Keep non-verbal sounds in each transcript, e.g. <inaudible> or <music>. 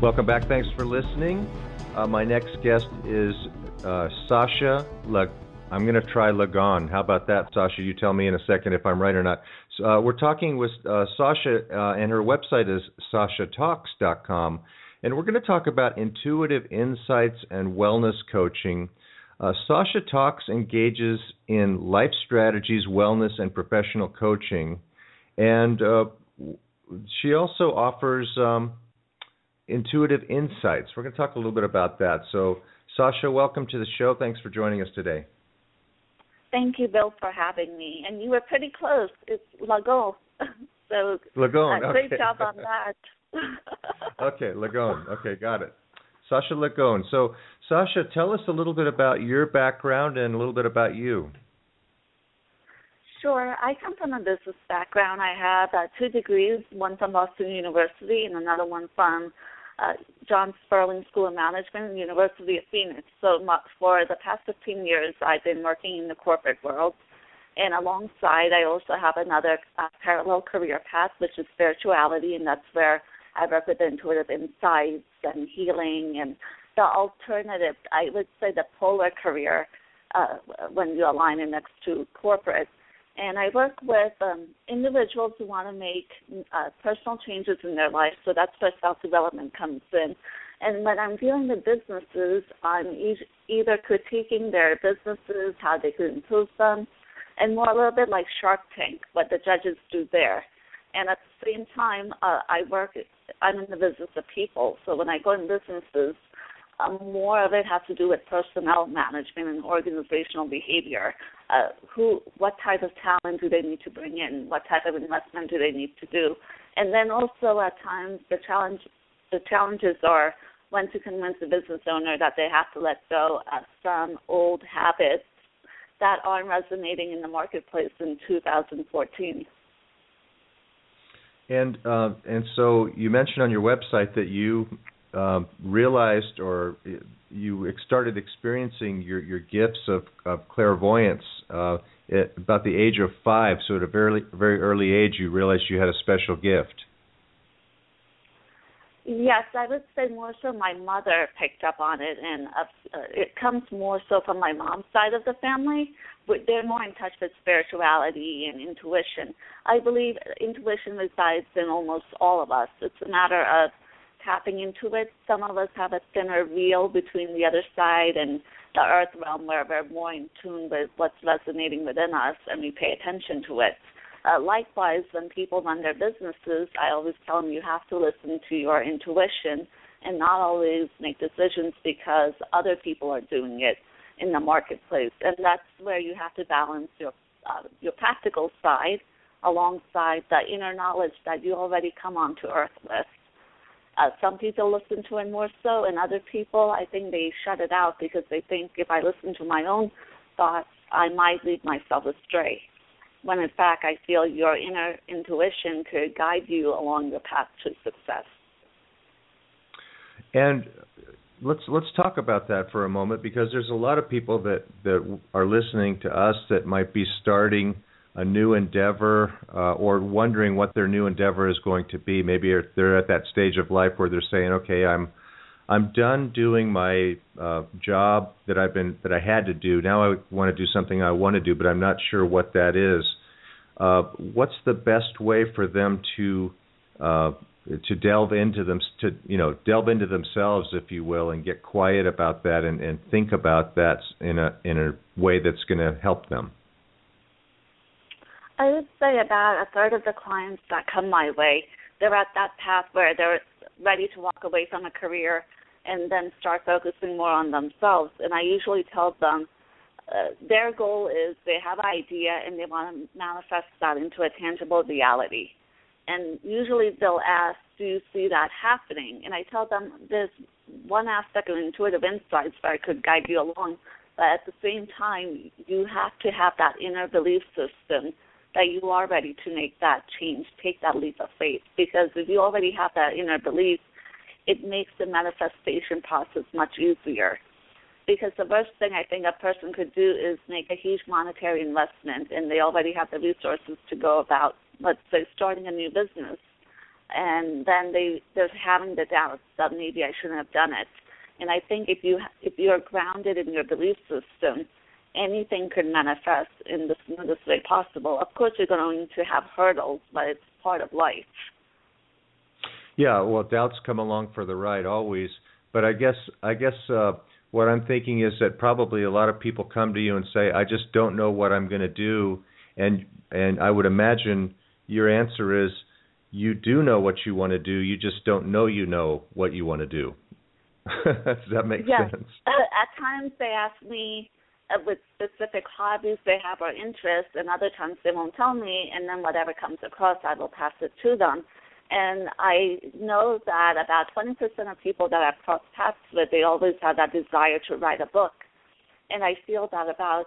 Welcome back. Thanks for listening. Uh, my next guest is uh, Sasha. Le- I'm going to try Lagon. How about that, Sasha? You tell me in a second if I'm right or not. So, uh, we're talking with uh, Sasha, uh, and her website is sashatalks.com. And we're going to talk about intuitive insights and wellness coaching. Uh, Sasha Talks engages in life strategies, wellness, and professional coaching. And she also offers um, intuitive insights. We're going to talk a little bit about that. So, Sasha, welcome to the show. Thanks for joining us today. Thank you, Bill, for having me. And you were pretty close. It's Lagon. <laughs> so, Lagon. Uh, great job on that. <laughs> <laughs> okay, Lagon. Okay, got it. Sasha Lagon. So, Sasha, tell us a little bit about your background and a little bit about you. Sure. I come from a business background. I have uh, two degrees, one from Boston University and another one from uh, John Sperling School of Management, University of Phoenix. So for the past 15 years, I've been working in the corporate world. And alongside, I also have another uh, parallel career path, which is spirituality, and that's where I work with intuitive insights and healing and the alternative, I would say the polar career uh, when you align it next to corporate and I work with um, individuals who want to make uh, personal changes in their life. So that's where self development comes in. And when I'm dealing with businesses, I'm e- either critiquing their businesses, how they could improve them, and more a little bit like Shark Tank, what the judges do there. And at the same time, uh, I work. I'm in the business of people. So when I go in businesses, um, more of it has to do with personnel management and organizational behavior. Uh, who, what type of talent do they need to bring in? What type of investment do they need to do? And then also at times the challenge, the challenges are when to convince the business owner that they have to let go of some old habits that aren't resonating in the marketplace in 2014. And uh, and so you mentioned on your website that you um, realized or you started experiencing your, your gifts of, of clairvoyance uh, at about the age of five. So at a very very early age, you realized you had a special gift. Yes, I would say more so my mother picked up on it, and uh, it comes more so from my mom's side of the family. They're more in touch with spirituality and intuition. I believe intuition resides in almost all of us. It's a matter of tapping into it. Some of us have a thinner veil between the other side and the earth realm where we're more in tune with what's resonating within us and we pay attention to it. Uh, likewise, when people run their businesses, I always tell them you have to listen to your intuition and not always make decisions because other people are doing it in the marketplace. And that's where you have to balance your uh, your practical side alongside the inner knowledge that you already come onto earth with. Uh, some people listen to it more so, and other people, I think they shut it out because they think if I listen to my own thoughts, I might lead myself astray. When in fact, I feel your inner intuition could guide you along the path to success. And let's let's talk about that for a moment because there's a lot of people that that are listening to us that might be starting a new endeavor uh, or wondering what their new endeavor is going to be. Maybe they're at that stage of life where they're saying, "Okay, I'm I'm done doing my uh, job that I've been that I had to do. Now I want to do something I want to do, but I'm not sure what that is." Uh, what's the best way for them to uh, to delve into them to you know delve into themselves, if you will, and get quiet about that and, and think about that in a in a way that's going to help them? I would say about a third of the clients that come my way, they're at that path where they're ready to walk away from a career and then start focusing more on themselves. And I usually tell them uh, their goal is they have an idea and they want to manifest that into a tangible reality. And usually they'll ask, "Do you see that happening?" And I tell them there's one aspect of intuitive insights that I could guide you along, but at the same time, you have to have that inner belief system that you are ready to make that change, take that leap of faith. Because if you already have that inner belief, it makes the manifestation process much easier. Because the worst thing I think a person could do is make a huge monetary investment and they already have the resources to go about, let's say, starting a new business. And then they they're having the doubts that maybe I shouldn't have done it. And I think if you if you're grounded in your belief system, anything could manifest in the smoothest way possible. Of course, you're going to have hurdles, but it's part of life. Yeah, well, doubts come along for the ride always, but I guess I guess uh, what I'm thinking is that probably a lot of people come to you and say, "I just don't know what I'm going to do," and and I would imagine your answer is, you do know what you want to do, you just don't know you know what you want to do. <laughs> Does that make yes. sense? At times they ask me uh, Uh, with specific hobbies they have or interests, and other times they won't tell me, and then whatever comes across, I will pass it to them. And I know that about 20% of people that I've crossed paths with, they always have that desire to write a book. And I feel that about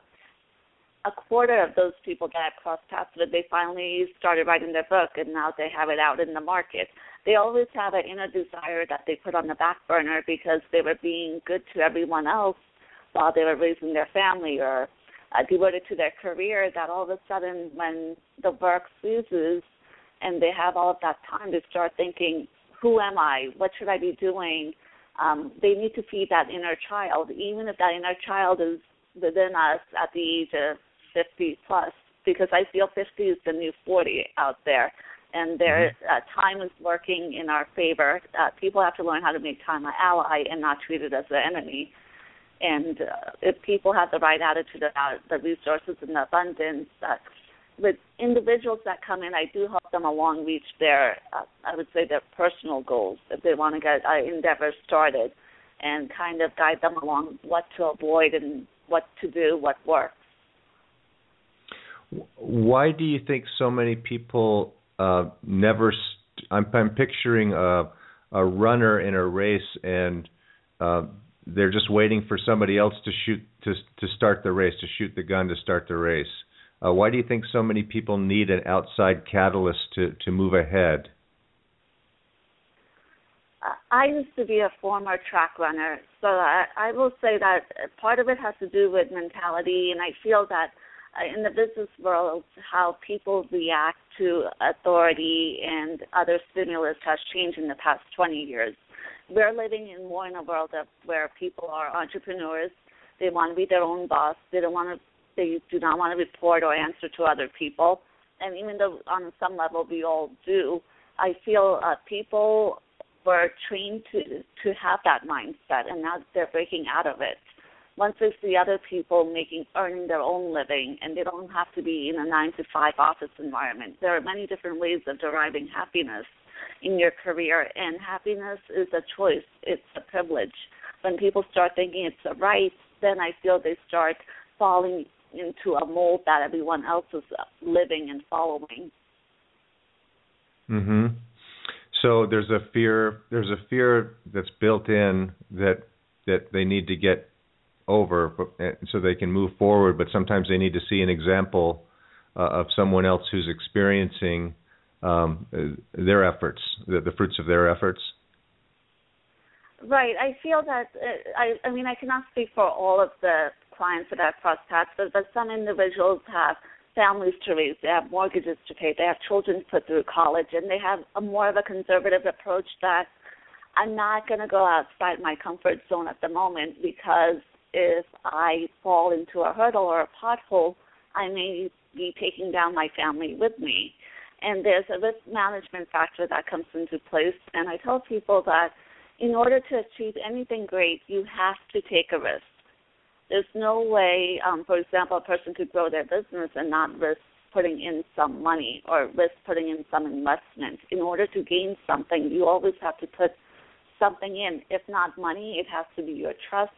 a quarter of those people that I've crossed paths with, they finally started writing their book and now they have it out in the market. They always have an inner desire that they put on the back burner because they were being good to everyone else while they were raising their family or uh, devoted to their career that all of a sudden when the work ceases and they have all of that time to start thinking, who am I? What should I be doing? Um, they need to feed that inner child, even if that inner child is within us at the age of 50 plus, because I feel 50 is the new 40 out there. And there, mm-hmm. uh, time is working in our favor. Uh, people have to learn how to make time an ally and not treat it as an enemy. And uh, if people have the right attitude about the resources and the abundance, uh, with individuals that come in, I do help them along reach their, uh, I would say, their personal goals if they want to get an endeavor started, and kind of guide them along what to avoid and what to do, what works. Why do you think so many people uh, never? St- I'm, I'm picturing a a runner in a race and uh, they're just waiting for somebody else to shoot to to start the race, to shoot the gun to start the race. Uh, why do you think so many people need an outside catalyst to to move ahead? I used to be a former track runner, so I, I will say that part of it has to do with mentality, and I feel that uh, in the business world, how people react to authority and other stimulus has changed in the past 20 years we're living in more in a world of where people are entrepreneurs. They want to be their own boss. They don't want to. They do not want to report or answer to other people. And even though on some level we all do, I feel uh, people were trained to to have that mindset, and now they're breaking out of it. Once they see other people making earning their own living, and they don't have to be in a nine to five office environment. There are many different ways of deriving happiness in your career. And happiness is a choice, it's a privilege. When people start thinking it's a right, then I feel they start falling into a mold that everyone else is living and following. Mhm. So there's a fear there's a fear that's built in that that they need to get over so they can move forward but sometimes they need to see an example uh, of someone else who's experiencing um, their efforts, the, the, fruits of their efforts? Right. I feel that uh, I. I mean, I cannot speak for all of the clients that I've crossed paths with, but some individuals have families to raise, they have mortgages to pay, they have children to put through college, and they have a more of a conservative approach that I'm not going to go outside my comfort zone at the moment because if I fall into a hurdle or a pothole, I may be taking down my family with me and there's a risk management factor that comes into place. And I tell people that in order to achieve anything great, you have to take a risk. There's no way, um, for example, a person could grow their business and not risk putting in some money or risk putting in some investment. In order to gain something, you always have to put something in. If not money, it has to be your trust,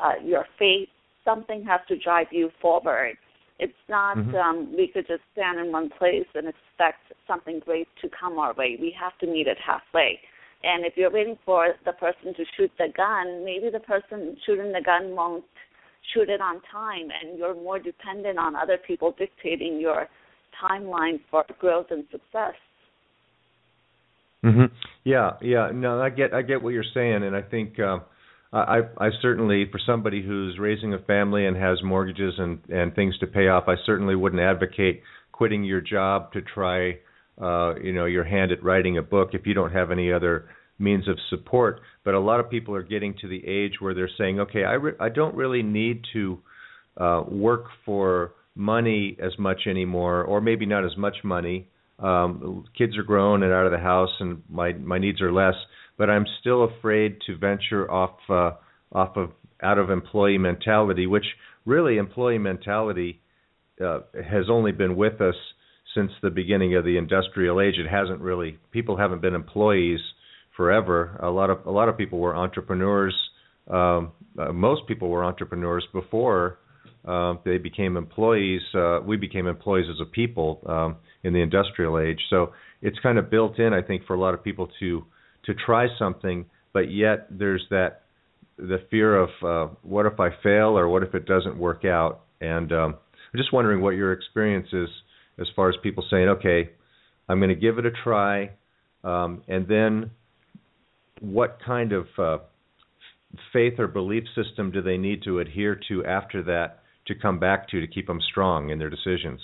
uh, your faith. Something has to drive you forward It's not mm-hmm. um, we could just stand in one place and expect something great to come our way. We have to meet it halfway. And if you're waiting for the person to shoot the gun, maybe the person shooting the gun won't shoot it on time, and you're more dependent on other people dictating your timeline for growth and success. Mhm. Yeah, yeah. No, I get I get what you're saying and I think uh I I certainly for somebody who's raising a family and has mortgages and and things to pay off, I certainly wouldn't advocate quitting your job to try uh you know your hand at writing a book if you don't have any other means of support. But a lot of people are getting to the age where they're saying, "Okay, I re- I don't really need to uh work for money as much anymore or maybe not as much money um kids are grown and out of the house and my my needs are less but i'm still afraid to venture off uh off of out of employee mentality which really employee mentality uh has only been with us since the beginning of the industrial age it hasn't really people haven't been employees forever a lot of a lot of people were entrepreneurs um uh, most people were entrepreneurs before uh, they became employees. Uh, we became employees as a people um, in the industrial age. So it's kind of built in, I think, for a lot of people to to try something, but yet there's that the fear of uh, what if I fail or what if it doesn't work out. And um, I'm just wondering what your experience is as far as people saying, okay, I'm going to give it a try, um, and then what kind of uh, faith or belief system do they need to adhere to after that to come back to to keep them strong in their decisions?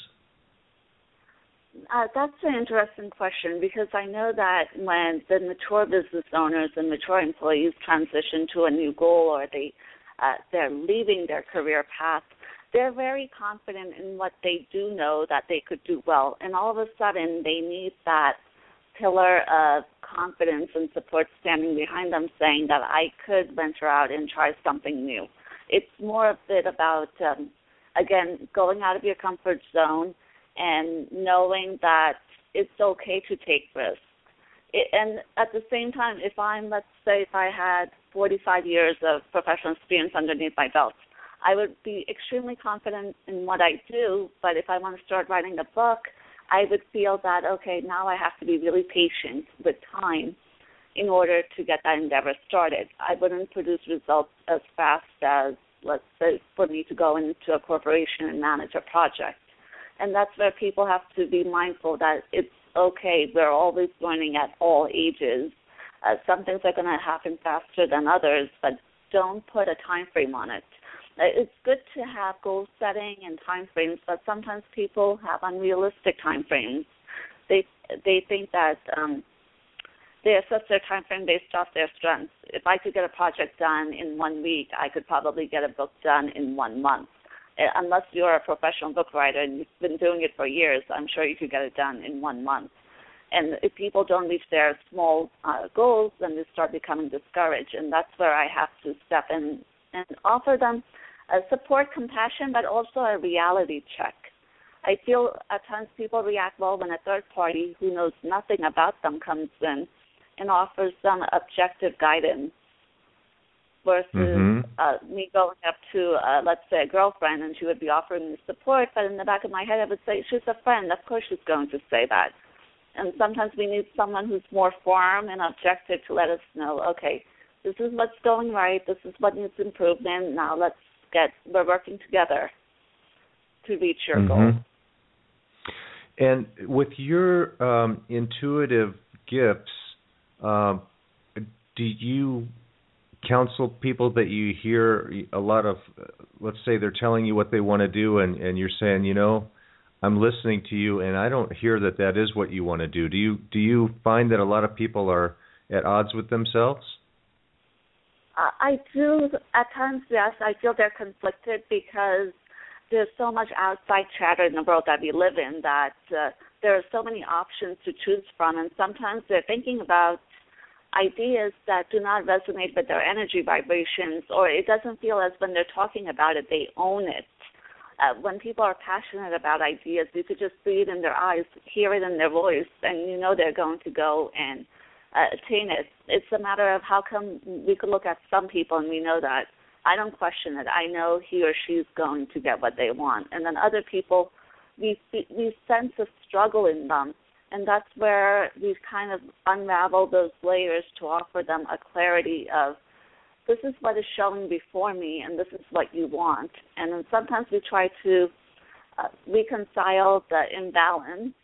Uh, that's an interesting question because I know that when the mature business owners and mature employees transition to a new goal or they uh, they're leaving their career path, they're very confident in what they do know that they could do well, and all of a sudden they need that pillar of confidence and support standing behind them, saying that I could venture out and try something new. It's more a bit about um, again going out of your comfort zone and knowing that it's okay to take risks. It, and at the same time, if I'm let's say if I had 45 years of professional experience underneath my belt, I would be extremely confident in what I do. But if I want to start writing a book, I would feel that okay, now I have to be really patient with time in order to get that endeavor started. I wouldn't produce results as fast as, let's say, for me to go into a corporation and manage a project. And that's where people have to be mindful that it's okay. We're always learning at all ages. Uh, some things are going to happen faster than others, but don't put a time frame on it. Uh, it's good to have goal setting and time frames, but sometimes people have unrealistic time frames. They they think that um, they assess their time frame based off their strengths. If I could get a project done in one week, I could probably get a book done in one month. Uh, unless you're a professional book writer and you've been doing it for years, I'm sure you could get it done in one month. And if people don't reach their small uh, goals, then they start becoming discouraged. And that's where I have to step in and offer them a support, compassion, but also a reality check. I feel at times people react well when a third party who knows nothing about them comes in and offers them objective guidance versus mm-hmm. uh, me going up to, uh, let's say, a girlfriend and she would be offering me support, but in the back of my head I would say, she's a friend. Of course she's going to say that. And sometimes we need someone who's more firm and objective to let us know, okay, this is what's going right, this is what needs improvement. Now let's get, we're working together to reach your mm-hmm. goal. And with your um, intuitive gifts, um, do you counsel people that you hear a lot of let's say they're telling you what they want to do and and you're saying you know I'm listening to you and I don't hear that that is what you want to do. Do you do you find that a lot of people are at odds with themselves? I do. At times yes I feel they're conflicted because there's so much outside chatter in the world that we live in that uh, there are so many options to choose from. And sometimes they're thinking about ideas that do not resonate with their energy vibrations, or it doesn't feel as when they're talking about it, they own it. Uh, when people are passionate about ideas, you could just see it in their eyes, hear it in their voice, and you know they're going to go and uh, attain it. It's a matter of how come we could look at some people and we know that I don't question it. I know he or she's going to get what they want. And then other people, we we sense a struggle in them, and that's where we've kind of unraveled those layers to offer them a clarity of this is what is showing before me, and this is what you want. And then sometimes we try to uh, reconcile the imbalance,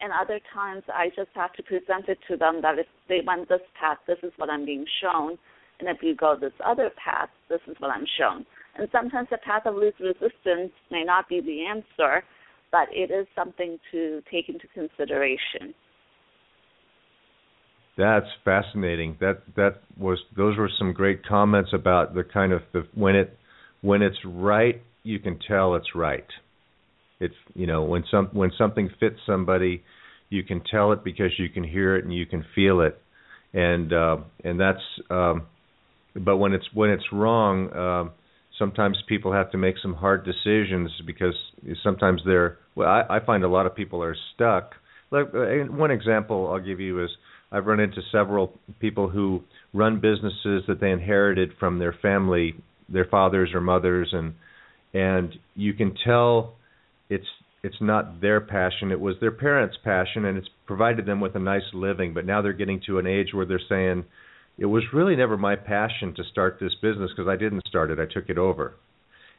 and other times I just have to present it to them that if they went this path, this is what I'm being shown and if you go this other path, this is what I'm shown. And sometimes the path of least resistance may not be the answer, but it is something to take into consideration. That's fascinating. That that was those were some great comments about the kind of the when it when it's right, you can tell it's right. It's you know when some when something fits somebody, you can tell it because you can hear it and you can feel it, and uh, and that's um, but when it's when it's wrong, uh, sometimes people have to make some hard decisions because sometimes they're. Well, I, I find a lot of people are stuck. Like uh, one example I'll give you is I've run into several people who run businesses that they inherited from their family, their fathers or mothers, and and you can tell it's it's not their passion it was their parents passion and it's provided them with a nice living but now they're getting to an age where they're saying it was really never my passion to start this business because I didn't start it, I took it over.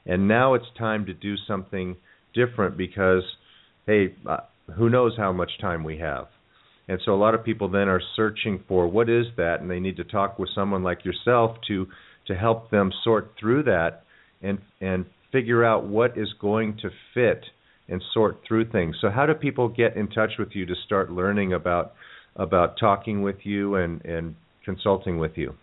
And now it's time to do something different because hey, uh, who knows how much time we have. And so a lot of people then are searching for what is that and they need to talk with someone like yourself to to help them sort through that and and figure out what is going to fit and sort through things. So how do people get in touch with you to start learning about about talking with you and and consulting with you?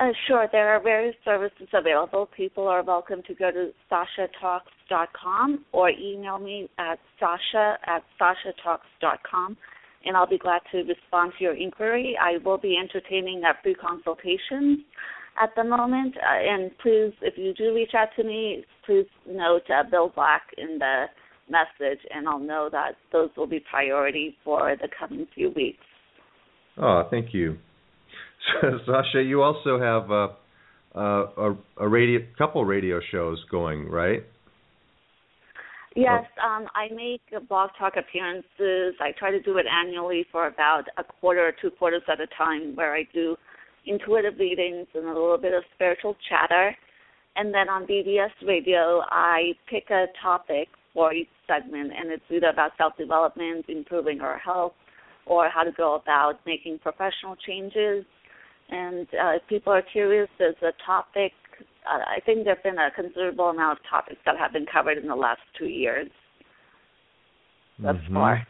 Uh, sure. There are various services available. People are welcome to go to sashatalks.com or email me at sasha at sashatalks.com, and I'll be glad to respond to your inquiry. I will be entertaining at free consultations at the moment. Uh, and please, if you do reach out to me, please note uh, Bill Black in the message, and I'll know that those will be priority for the coming few weeks. Oh, thank you. <laughs> Sasha, you also have a, a, a radio couple radio shows going, right? Yes, um, I make blog talk appearances. I try to do it annually for about a quarter or two quarters at a time, where I do intuitive readings and a little bit of spiritual chatter. And then on BBS Radio, I pick a topic for each segment, and it's either about self development, improving our health, or how to go about making professional changes and uh, if people are curious, there's a topic. Uh, I think there've been a considerable amount of topics that have been covered in the last two years. Thus mm-hmm. far.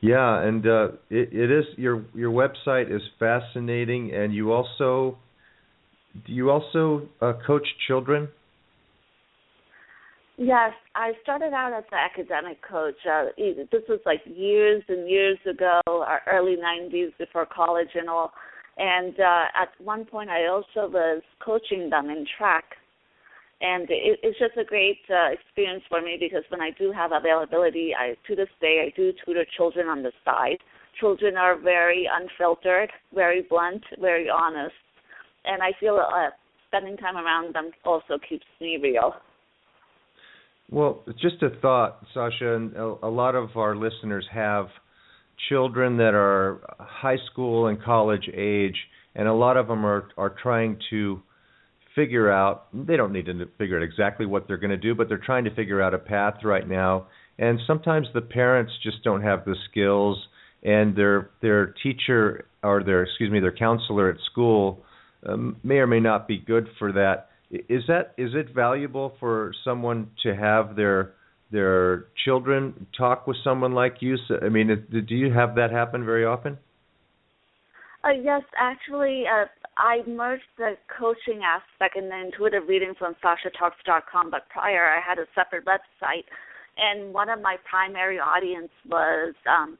Yeah, and uh, it, it is your your website is fascinating, and you also do you also uh, coach children? Yes, I started out as an academic coach. Uh, this was like years and years ago, our early '90s, before college and all. And uh, at one point, I also was coaching them in track. And it, it's just a great uh, experience for me because when I do have availability, I to this day I do tutor children on the side. Children are very unfiltered, very blunt, very honest, and I feel uh, spending time around them also keeps me real. Well, just a thought, Sasha, and a lot of our listeners have children that are high school and college age, and a lot of them are are trying to figure out. They don't need to figure out exactly what they're going to do, but they're trying to figure out a path right now. And sometimes the parents just don't have the skills, and their their teacher or their excuse me their counselor at school um, may or may not be good for that. Is that is it valuable for someone to have their their children talk with someone like you? So, I mean, do you have that happen very often? Uh, yes, actually, uh, I merged the coaching aspect and the intuitive reading from SashaTalks.com, but prior I had a separate website, and one of my primary audience was, um,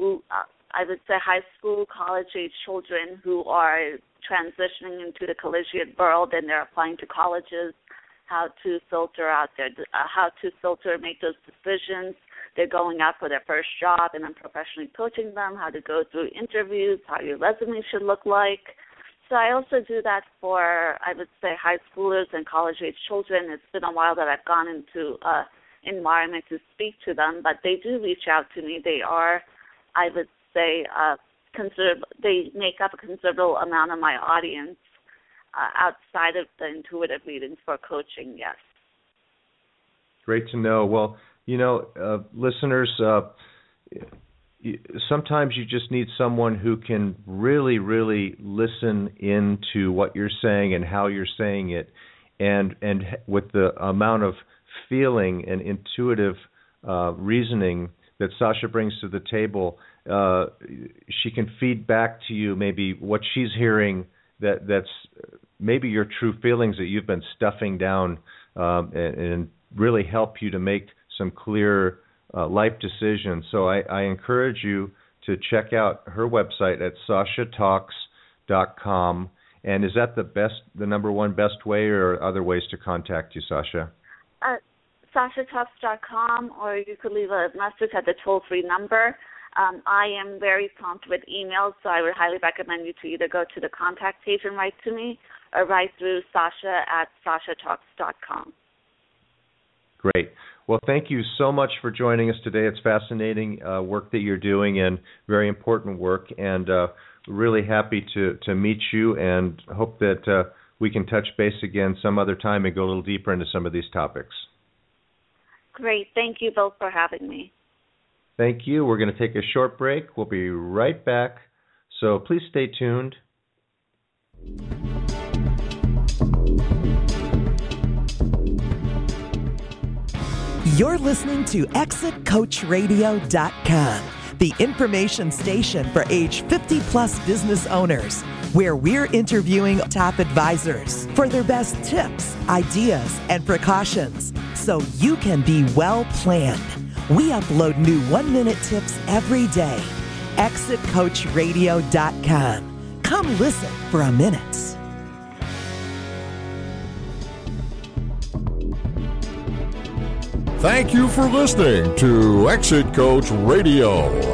uh, I would say, high school, college age children who are transitioning into the collegiate world and they're applying to colleges how to filter out their uh, how to filter make those decisions they're going out for their first job and i'm professionally coaching them how to go through interviews how your resume should look like So I also do that for, I would say, high schoolers and college age children. It's been a while that I've gone into uh, environment to speak to them, but they do reach out to me. They are, I would say, uh, consider they make up a considerable amount of my audience uh, outside of the intuitive readings for coaching. Yes. Great to know. Well, you know, uh, listeners, uh, sometimes you just need someone who can really, really listen into what you're saying and how you're saying it, and and with the amount of feeling and intuitive uh, reasoning that Sasha brings to the table, uh, she can feed back to you maybe what she's hearing that that's maybe your true feelings that you've been stuffing down um, and, and really help you to make some clear uh, life decisions. So I, I, encourage you to check out her website at sashatalks.com. And is that the best, the number one best way, or other ways to contact you, Sasha? Uh, sashatalks.com, or you could leave a message at the toll-free number. Um, I am very prompt with emails, so I would highly recommend you to either go to the contact page and write to me, or write through Sasha at sashatalks.com. Great. Well, thank you so much for joining us today. It's fascinating uh, work that you're doing and very important work, and uh, really happy to to meet you and hope that uh, we can touch base again some other time and go a little deeper into some of these topics. Great. Thank you both for having me. Thank you. We're going to take a short break. We'll be right back. So please stay tuned. You're listening to ExitCoachRadio.com, the information station for age 50 plus business owners, where we're interviewing top advisors for their best tips, ideas, and precautions so you can be well planned. We upload new one minute tips every day. ExitCoachRadio.com. Come listen for a minute. Thank you for listening to Exit Coach Radio.